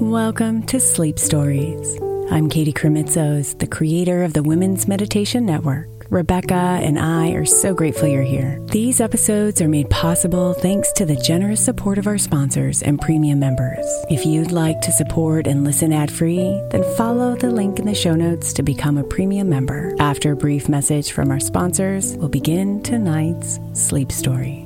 Welcome to Sleep Stories. I'm Katie Krimitsos, the creator of the Women's Meditation Network. Rebecca and I are so grateful you're here. These episodes are made possible thanks to the generous support of our sponsors and premium members. If you'd like to support and listen ad free, then follow the link in the show notes to become a premium member. After a brief message from our sponsors, we'll begin tonight's sleep story.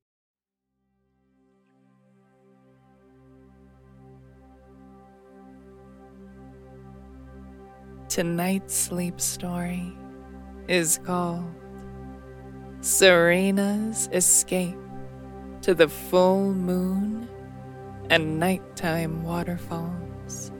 Tonight's sleep story is called Serena's Escape to the Full Moon and Nighttime Waterfalls.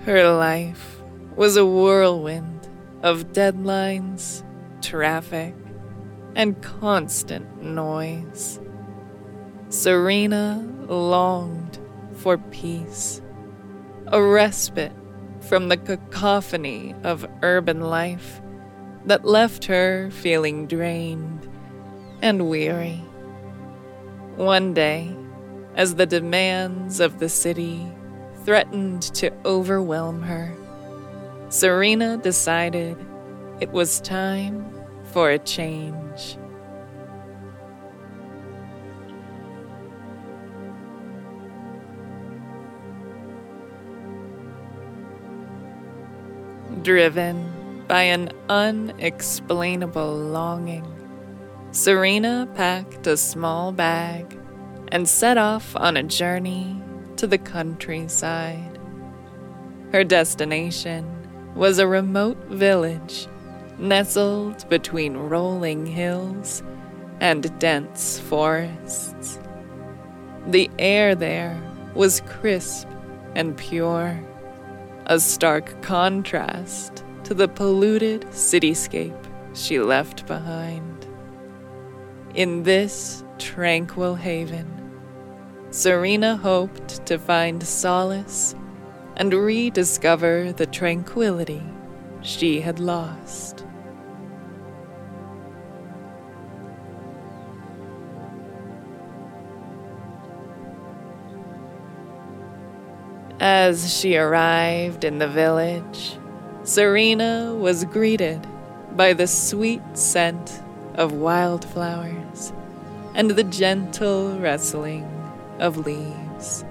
Her life was a whirlwind of deadlines, traffic, and constant noise. Serena longed for peace, a respite from the cacophony of urban life that left her feeling drained and weary. One day, as the demands of the city threatened to overwhelm her, Serena decided it was time for a change. Driven by an unexplainable longing. Serena packed a small bag and set off on a journey to the countryside. Her destination was a remote village nestled between rolling hills and dense forests. The air there was crisp and pure a stark contrast to the polluted cityscape she left behind. In this tranquil haven, Serena hoped to find solace and rediscover the tranquility she had lost. As she arrived in the village, Serena was greeted by the sweet scent of wildflowers and the gentle rustling of leaves.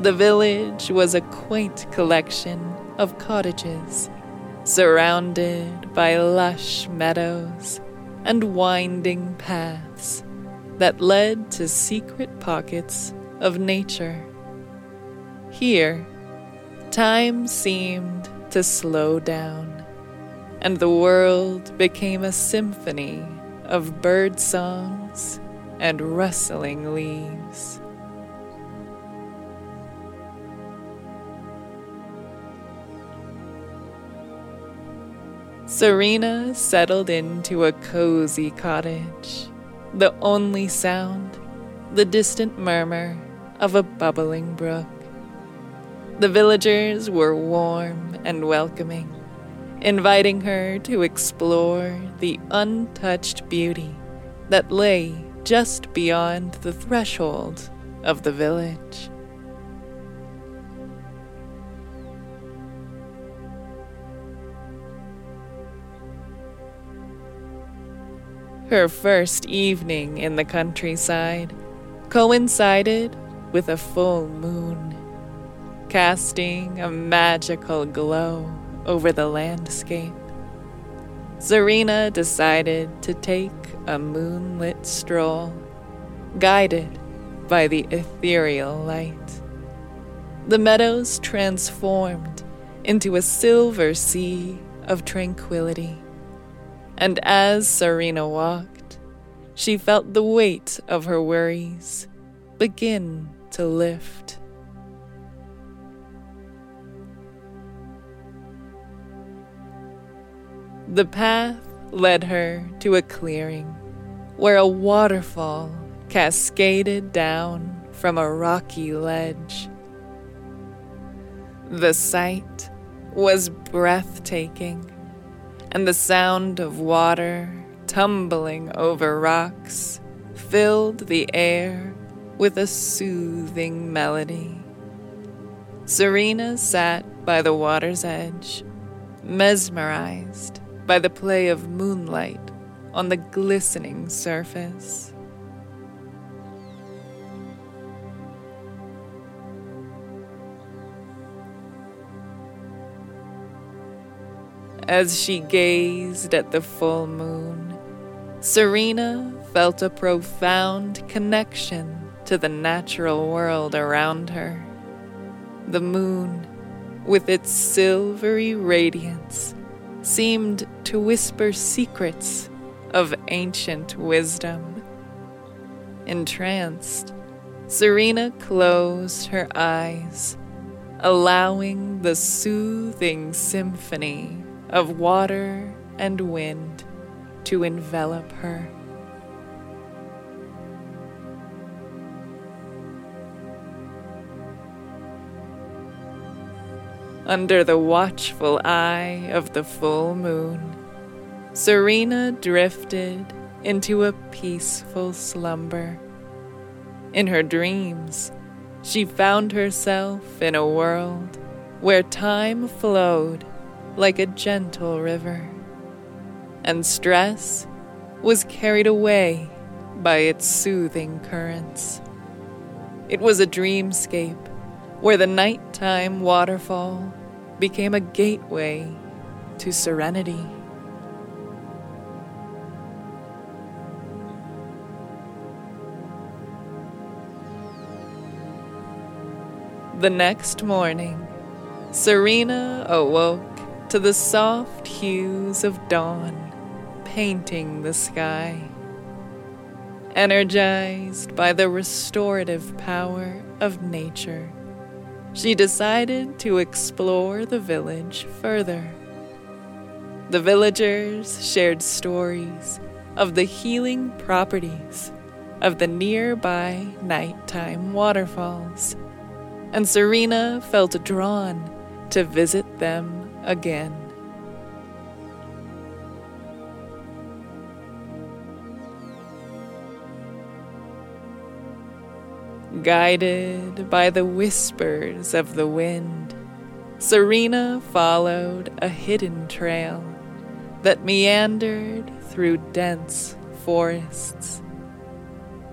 The village was a quaint collection of cottages, surrounded by lush meadows and winding paths that led to secret pockets of nature. Here, time seemed to slow down, and the world became a symphony of bird songs and rustling leaves. Serena settled into a cozy cottage, the only sound, the distant murmur of a bubbling brook. The villagers were warm and welcoming, inviting her to explore the untouched beauty that lay just beyond the threshold of the village. Her first evening in the countryside coincided with a full moon, casting a magical glow over the landscape. Serena decided to take a moonlit stroll, guided by the ethereal light. The meadows transformed into a silver sea of tranquility and as Serena walked, she felt the weight of her worries begin to lift. The path led her to a clearing where a waterfall cascaded down from a rocky ledge. The sight was breathtaking and the sound of water tumbling over rocks filled the air with a soothing melody. Serena sat by the water's edge, mesmerized by the play of moonlight on the glistening surface. As she gazed at the full moon, Serena felt a profound connection to the natural world around her. The moon, with its silvery radiance, seemed to whisper secrets of ancient wisdom. Entranced, Serena closed her eyes, allowing the soothing symphony of water and wind to envelop her. Under the watchful eye of the full moon, Serena drifted into a peaceful slumber. In her dreams, she found herself in a world where time flowed like a gentle river, and stress was carried away by its soothing currents. It was a dreamscape where the nighttime waterfall became a gateway to serenity. The next morning, Serena awoke to the soft hues of dawn painting the sky. Energized by the restorative power of nature, she decided to explore the village further. The villagers shared stories of the healing properties of the nearby nighttime waterfalls, and Serena felt drawn to visit them again. Guided by the whispers of the wind, Serena followed a hidden trail that meandered through dense forests.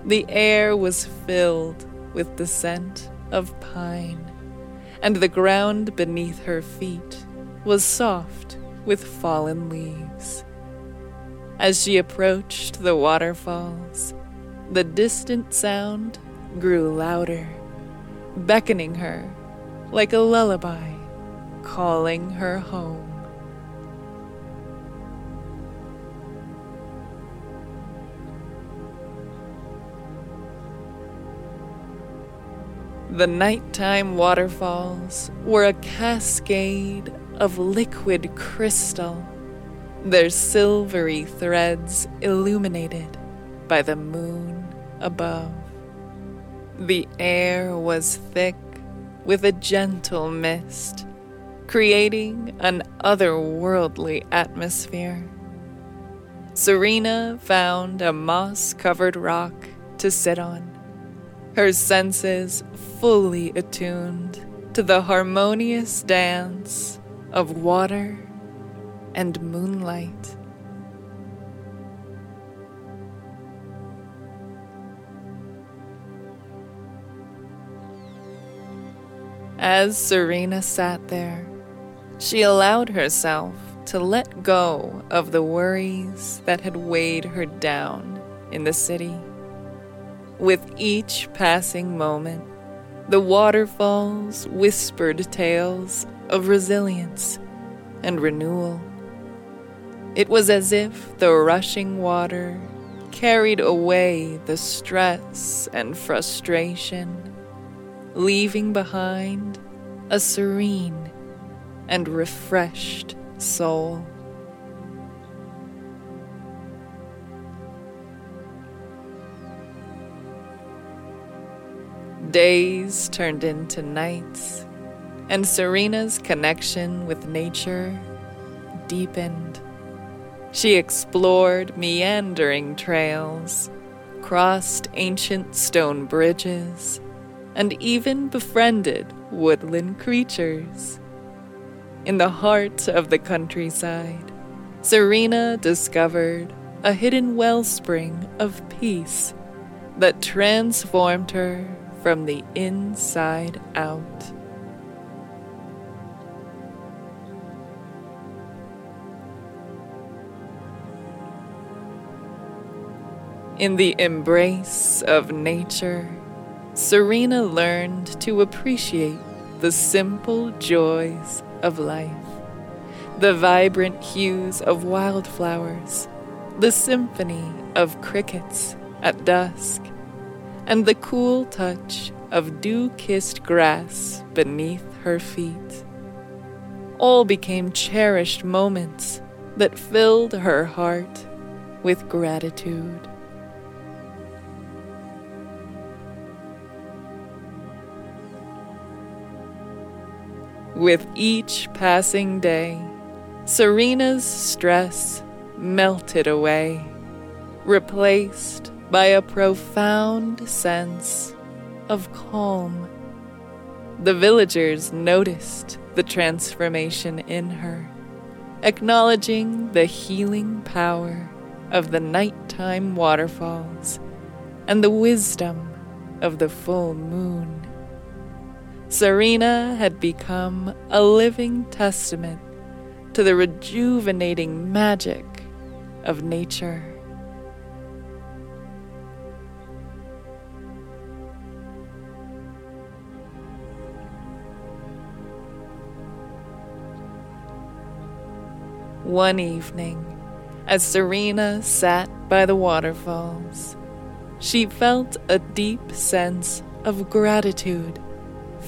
The air was filled with the scent of pine, and the ground beneath her feet was soft with fallen leaves. As she approached the waterfalls, the distant sound grew louder, beckoning her like a lullaby, calling her home. The nighttime waterfalls were a cascade of liquid crystal, their silvery threads illuminated by the moon above. The air was thick with a gentle mist, creating an otherworldly atmosphere. Serena found a moss covered rock to sit on, her senses fully attuned to the harmonious dance of water and moonlight. As Serena sat there, she allowed herself to let go of the worries that had weighed her down in the city. With each passing moment, the waterfalls whispered tales of resilience and renewal. It was as if the rushing water carried away the stress and frustration leaving behind a serene and refreshed soul. Days turned into nights, and Serena's connection with nature deepened. She explored meandering trails, crossed ancient stone bridges, and even befriended woodland creatures. In the heart of the countryside, Serena discovered a hidden wellspring of peace that transformed her from the inside out. In the embrace of nature, Serena learned to appreciate the simple joys of life, the vibrant hues of wildflowers, the symphony of crickets at dusk, and the cool touch of dew kissed grass beneath her feet. All became cherished moments that filled her heart with gratitude. With each passing day, Serena's stress melted away, replaced by a profound sense of calm. The villagers noticed the transformation in her, acknowledging the healing power of the nighttime waterfalls and the wisdom of the full moon. Serena had become a living testament to the rejuvenating magic of nature. One evening, as Serena sat by the waterfalls, she felt a deep sense of gratitude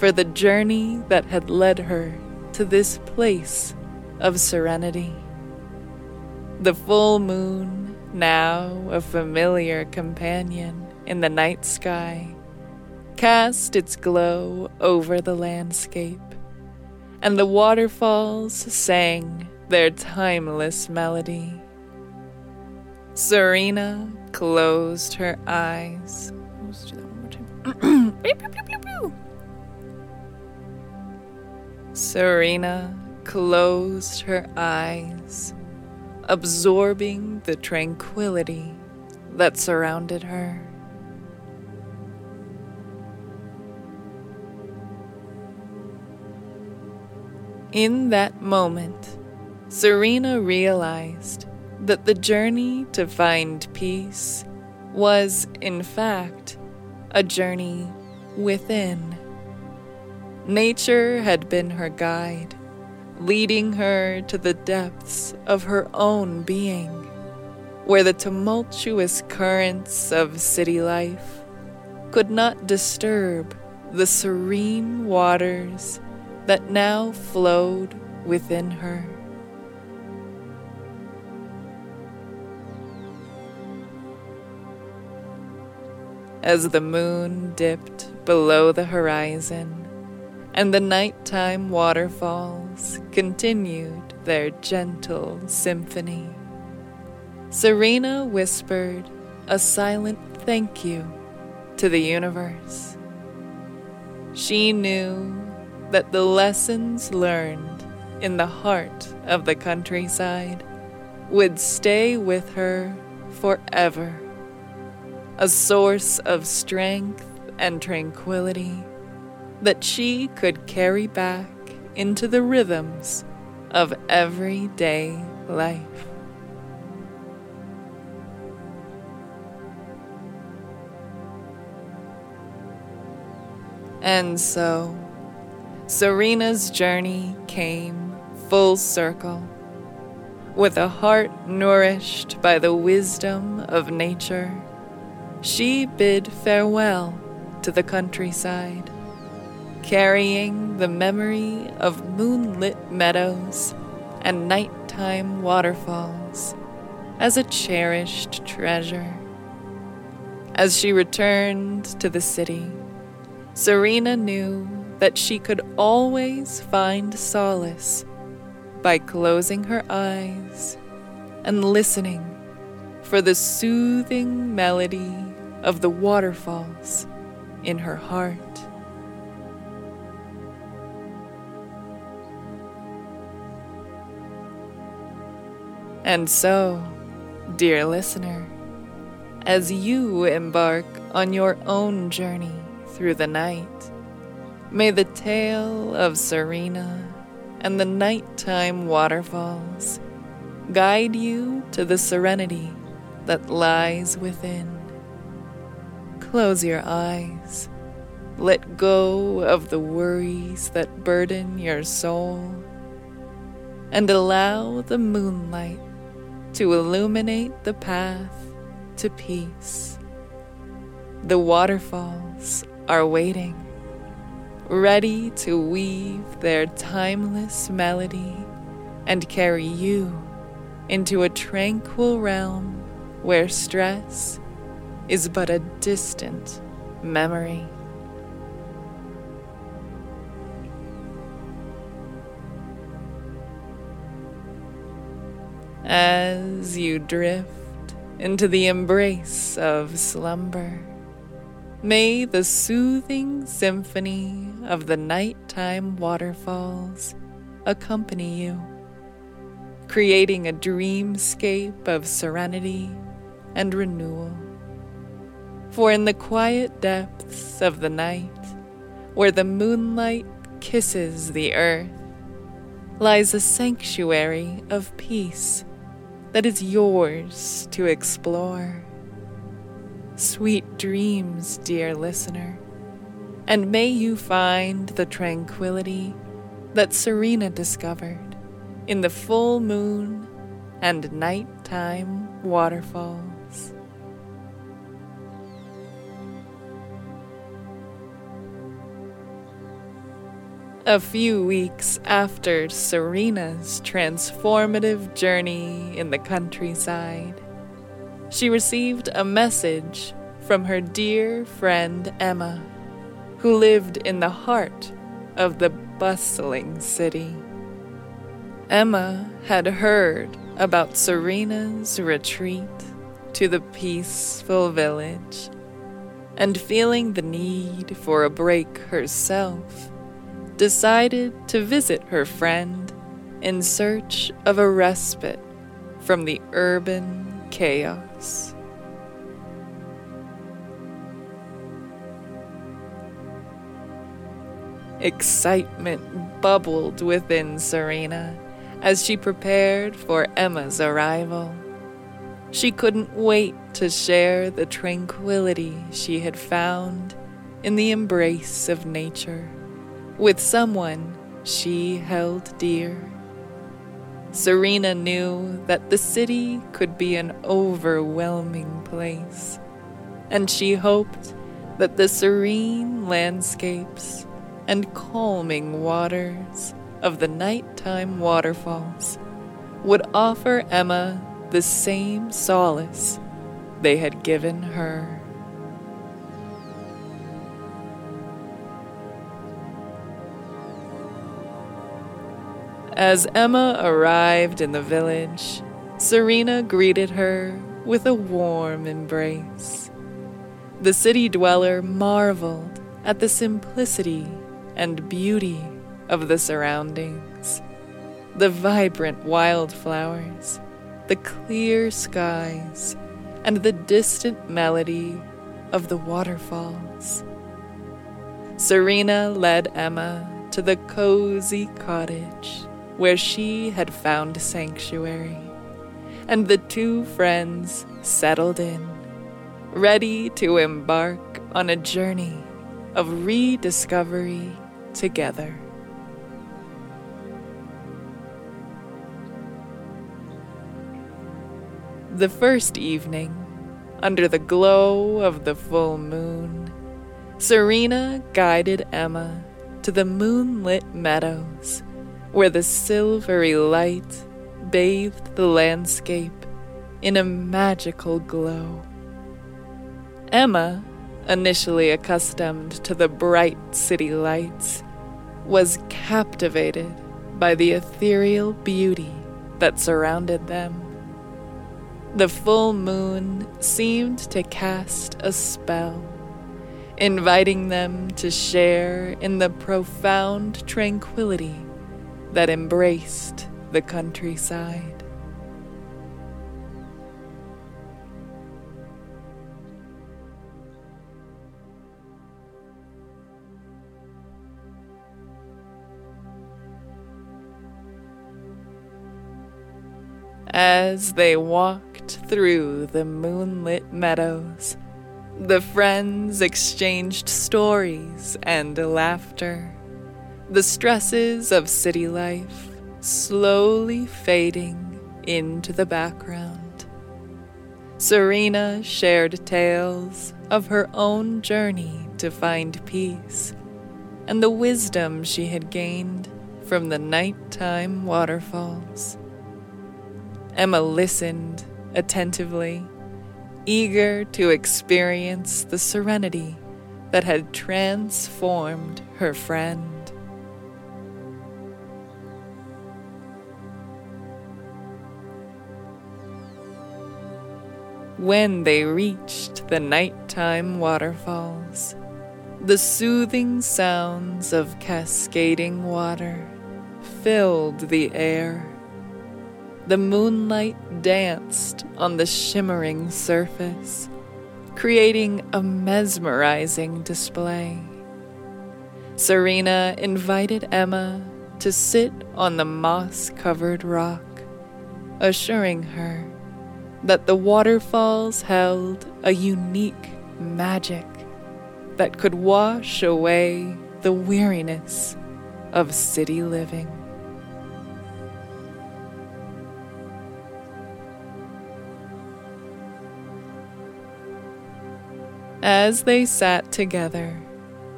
for the journey that had led her to this place of serenity. The full moon, now a familiar companion in the night sky, cast its glow over the landscape, and the waterfalls sang their timeless melody. Serena closed her eyes Serena closed her eyes, absorbing the tranquility that surrounded her. In that moment, Serena realized that the journey to find peace was, in fact, a journey within. Nature had been her guide, leading her to the depths of her own being, where the tumultuous currents of city life could not disturb the serene waters that now flowed within her. As the moon dipped below the horizon and the nighttime waterfalls continued their gentle symphony, Serena whispered a silent thank you to the universe. She knew that the lessons learned in the heart of the countryside would stay with her forever, a source of strength and tranquility that she could carry back into the rhythms of everyday life. And so, Serena's journey came full circle. With a heart nourished by the wisdom of nature, she bid farewell to the countryside, carrying the memory of moonlit meadows and nighttime waterfalls as a cherished treasure. As she returned to the city, Serena knew that she could always find solace by closing her eyes and listening for the soothing melody of the waterfalls in her heart. And so, dear listener, as you embark on your own journey through the night, May the tale of Serena and the nighttime waterfalls guide you to the serenity that lies within. Close your eyes. Let go of the worries that burden your soul. And allow the moonlight to illuminate the path to peace. The waterfalls are waiting ready to weave their timeless melody and carry you into a tranquil realm where stress is but a distant memory. As you drift into the embrace of slumber May the soothing symphony of the nighttime waterfalls accompany you, creating a dreamscape of serenity and renewal. For in the quiet depths of the night, where the moonlight kisses the earth, lies a sanctuary of peace that is yours to explore. Sweet dreams, dear listener, and may you find the tranquility that Serena discovered in the full moon and nighttime waterfalls. A few weeks after Serena's transformative journey in the countryside, she received a message from her dear friend Emma, who lived in the heart of the bustling city. Emma had heard about Serena's retreat to the peaceful village, and feeling the need for a break herself, decided to visit her friend in search of a respite from the urban chaos. Excitement bubbled within Serena as she prepared for Emma's arrival. She couldn't wait to share the tranquility she had found in the embrace of nature with someone she held dear. Serena knew that the city could be an overwhelming place, and she hoped that the serene landscapes and calming waters of the nighttime waterfalls would offer Emma the same solace they had given her. As Emma arrived in the village, Serena greeted her with a warm embrace. The city dweller marveled at the simplicity and beauty of the surroundings. The vibrant wildflowers, the clear skies, and the distant melody of the waterfalls. Serena led Emma to the cozy cottage where she had found sanctuary, and the two friends settled in, ready to embark on a journey of rediscovery together. The first evening, under the glow of the full moon, Serena guided Emma to the moonlit meadows where the silvery light bathed the landscape in a magical glow. Emma initially accustomed to the bright city lights, was captivated by the ethereal beauty that surrounded them. The full moon seemed to cast a spell, inviting them to share in the profound tranquility that embraced the countryside. As they walked through the moonlit meadows, the friends exchanged stories and laughter, the stresses of city life slowly fading into the background. Serena shared tales of her own journey to find peace and the wisdom she had gained from the nighttime waterfalls. Emma listened attentively, eager to experience the serenity that had transformed her friend. When they reached the nighttime waterfalls, the soothing sounds of cascading water filled the air the moonlight danced on the shimmering surface, creating a mesmerizing display. Serena invited Emma to sit on the moss covered rock, assuring her that the waterfalls held a unique magic that could wash away the weariness of city living. As they sat together,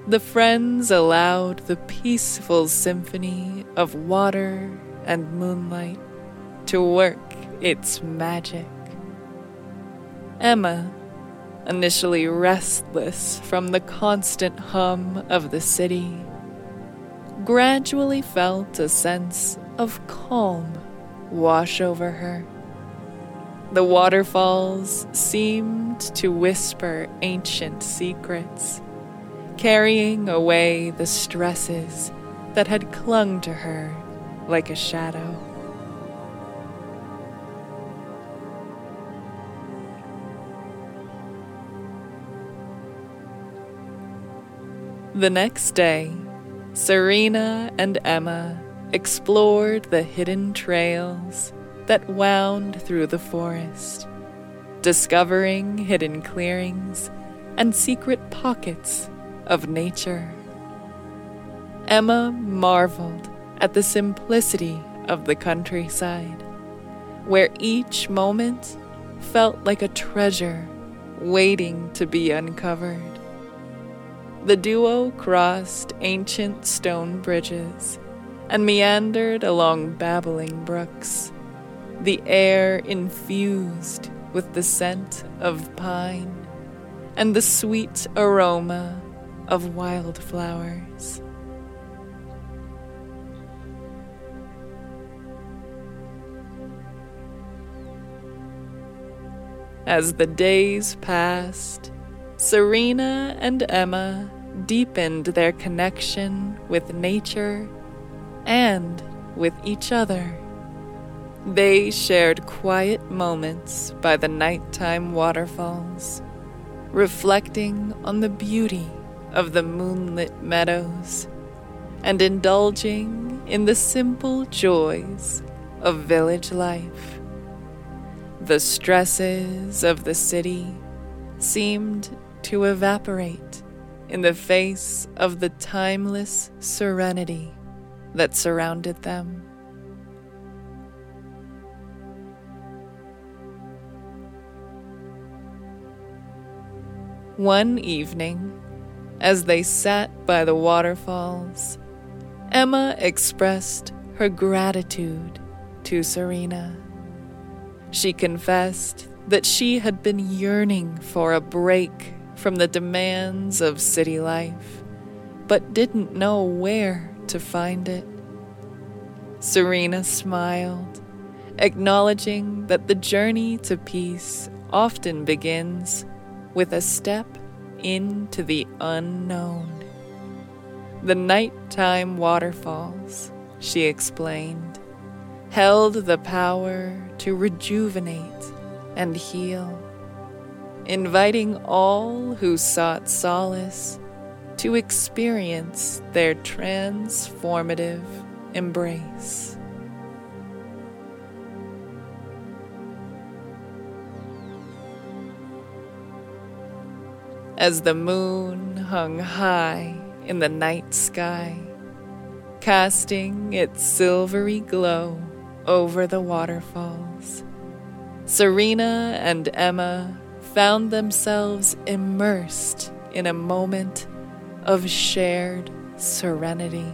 the friends allowed the peaceful symphony of water and moonlight to work its magic. Emma, initially restless from the constant hum of the city, gradually felt a sense of calm wash over her. the waterfalls seemed to whisper ancient secrets, carrying away the stresses that had clung to her like a shadow. The next day, Serena and Emma explored the hidden trails that wound through the forest, discovering hidden clearings and secret pockets of nature. Emma marveled at the simplicity of the countryside, where each moment felt like a treasure waiting to be uncovered. The duo crossed ancient stone bridges and meandered along babbling brooks, the air infused with the scent of pine and the sweet aroma of wildflowers. As the days passed, Serena and Emma deepened their connection with nature and with each other. They shared quiet moments by the nighttime waterfalls, reflecting on the beauty of the moonlit meadows and indulging in the simple joys of village life. The stresses of the city seemed to evaporate in the face of the timeless serenity that surrounded them. One evening, as they sat by the waterfalls, Emma expressed her gratitude to Serena. She confessed that she had been yearning for a break from the demands of city life, but didn't know where to find it. Serena smiled, acknowledging that the journey to peace often begins with a step into the unknown. The nighttime waterfalls, she explained, held the power to rejuvenate and heal inviting all who sought solace to experience their transformative embrace. As the moon hung high in the night sky, casting its silvery glow over the waterfalls, Serena and Emma found themselves immersed in a moment of shared serenity.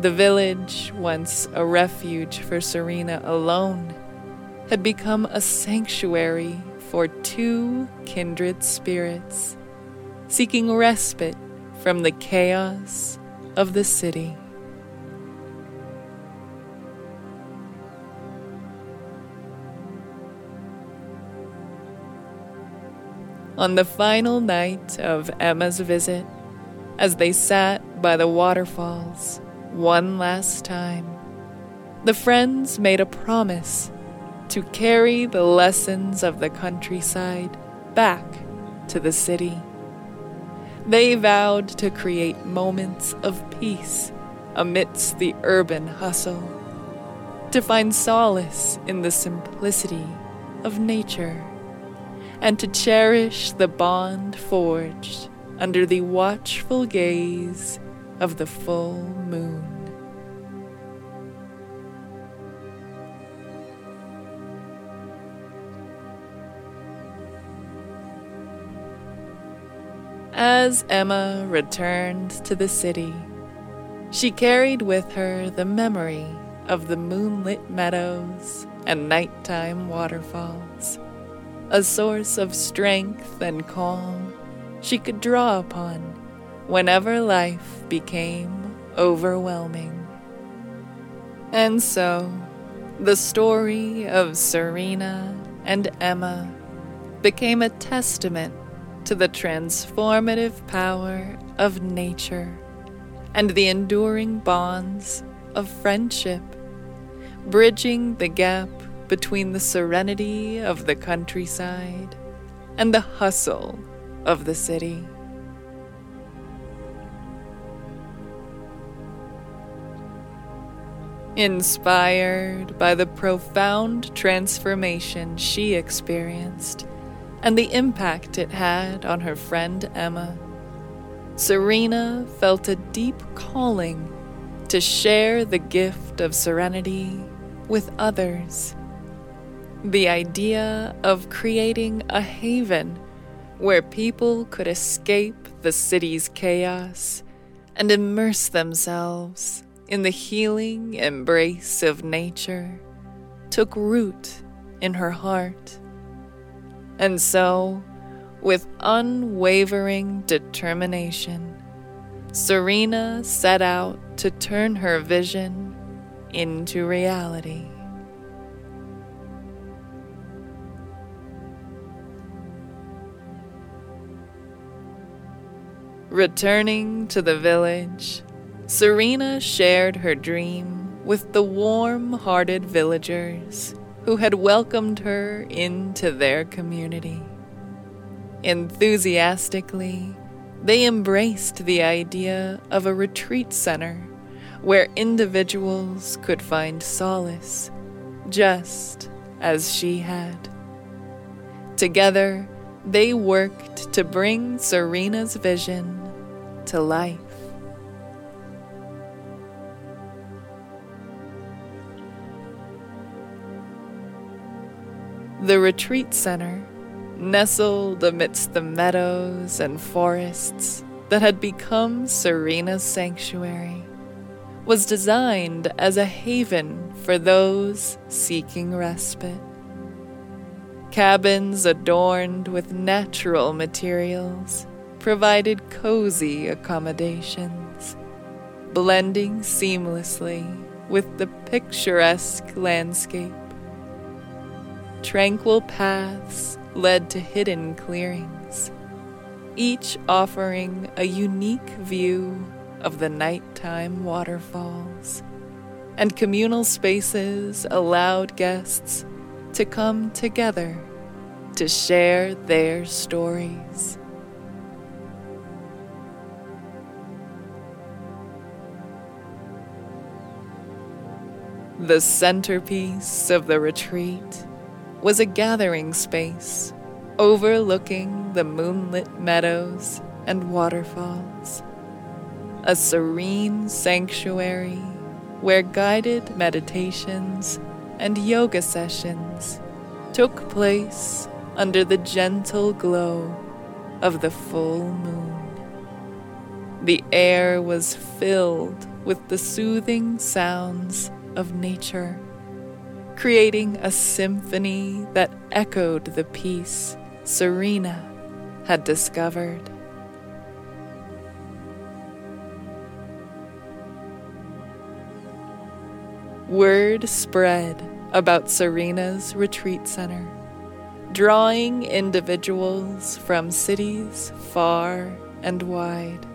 The village, once a refuge for Serena alone, had become a sanctuary for two kindred spirits, seeking respite from the chaos of the city. On the final night of Emma's visit, as they sat by the waterfalls one last time, the friends made a promise to carry the lessons of the countryside back to the city. They vowed to create moments of peace amidst the urban hustle, to find solace in the simplicity of nature and to cherish the bond forged under the watchful gaze of the full moon. As Emma returned to the city, she carried with her the memory of the moonlit meadows and nighttime waterfalls a source of strength and calm she could draw upon whenever life became overwhelming. And so, The story of Serena and Emma became a testament to the transformative power of nature and the enduring bonds of friendship, bridging the gap between the serenity of the countryside and the hustle of the city. Inspired by the profound transformation she experienced and the impact it had on her friend Emma, Serena felt a deep calling to share the gift of serenity with others. The idea of creating a haven where people could escape the city's chaos and immerse themselves in the healing embrace of nature took root in her heart. And so, with unwavering determination, Serena set out to turn her vision into reality. Returning to the village, Serena shared her dream with the warm hearted villagers who had welcomed her into their community. Enthusiastically, they embraced the idea of a retreat center where individuals could find solace, just as she had. Together, they worked to bring Serena's vision to life. The retreat center, nestled amidst the meadows and forests that had become Serena's sanctuary, was designed as a haven for those seeking respite. Cabins adorned with natural materials provided cozy accommodations, blending seamlessly with the picturesque landscape tranquil paths led to hidden clearings, each offering a unique view of the nighttime waterfalls, and communal spaces allowed guests to come together to share their stories. The centerpiece of the retreat was a gathering space overlooking the moonlit meadows and waterfalls. A serene sanctuary where guided meditations and yoga sessions took place under the gentle glow of the full moon. The air was filled with the soothing sounds of nature creating a symphony that echoed the peace Serena had discovered. Word spread about Serena's retreat center, drawing individuals from cities far and wide.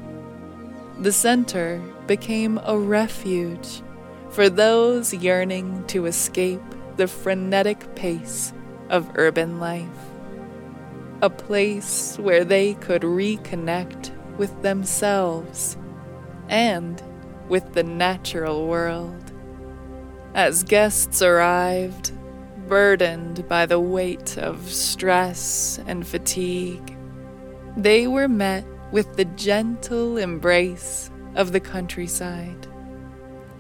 The center became a refuge for those yearning to escape the frenetic pace of urban life. A place where they could reconnect with themselves and with the natural world. As guests arrived, burdened by the weight of stress and fatigue, they were met with the gentle embrace of the countryside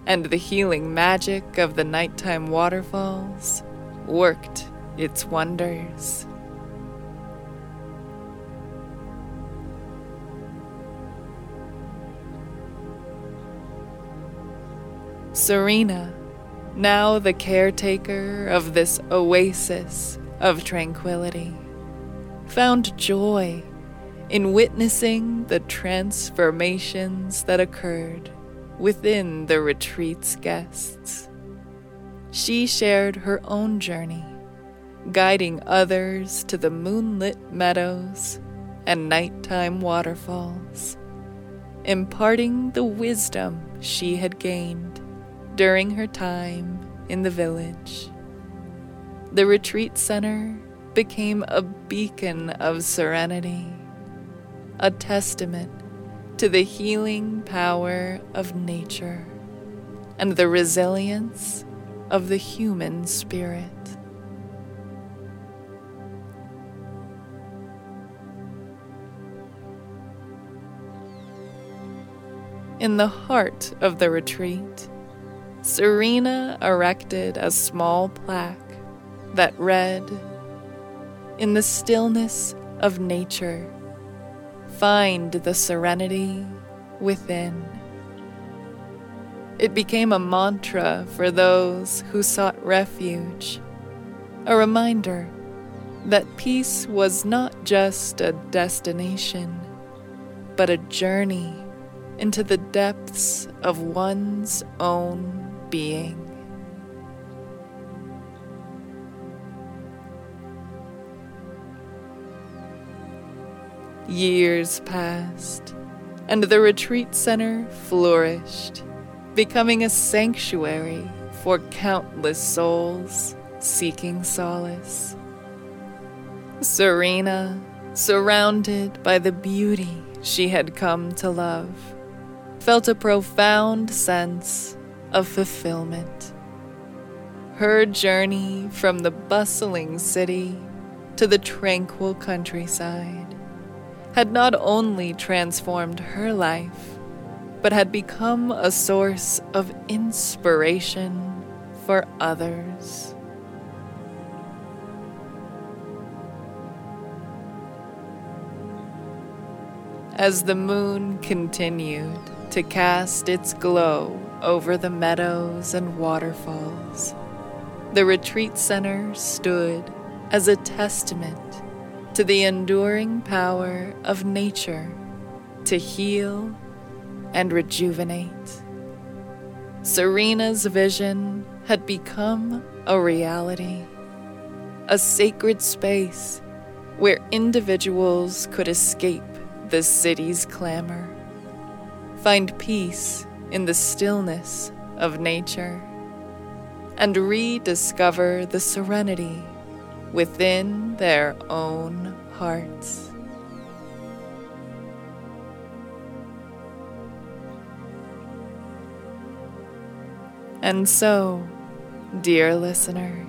and the healing magic of the nighttime waterfalls worked its wonders. Serena, now the caretaker of this oasis of tranquility, found joy in witnessing the transformations that occurred within the retreat's guests. she shared her own journey, guiding others to the moonlit meadows and nighttime waterfalls, imparting the wisdom she had gained during her time in the village. The retreat center became a beacon of serenity, a testament to the healing power of nature and the resilience of the human spirit. In the heart of the retreat, Serena erected a small plaque that read, In the stillness of nature, find the serenity within. It became a mantra for those who sought refuge, a reminder that peace was not just a destination, but a journey into the depths of one's own being. Years passed, and the retreat center flourished, becoming a sanctuary for countless souls seeking solace. Serena, surrounded by the beauty she had come to love, felt a profound sense of fulfillment. Her journey from the bustling city to the tranquil countryside had not only transformed her life, but had become a source of inspiration for others. As the moon continued to cast its glow over the meadows and waterfalls, the retreat center stood as a testament to the enduring power of nature to heal and rejuvenate. Serena's vision had become a reality, a sacred space where individuals could escape the city's clamor, find peace in the stillness of nature, and rediscover the serenity within their own hearts. And so, dear listener,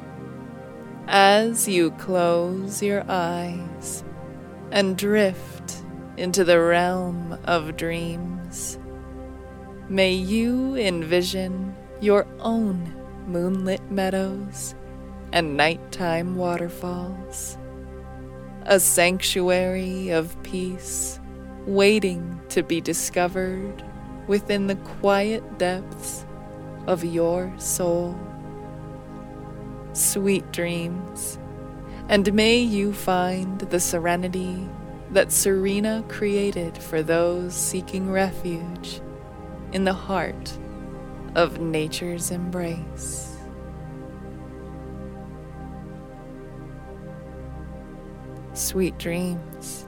as you close your eyes and drift into the realm of dreams, may you envision your own moonlit meadows and nighttime waterfalls. A sanctuary of peace waiting to be discovered within the quiet depths of your soul. Sweet dreams, and may you find the serenity that Serena created for those seeking refuge in the heart of nature's embrace. Sweet dreams.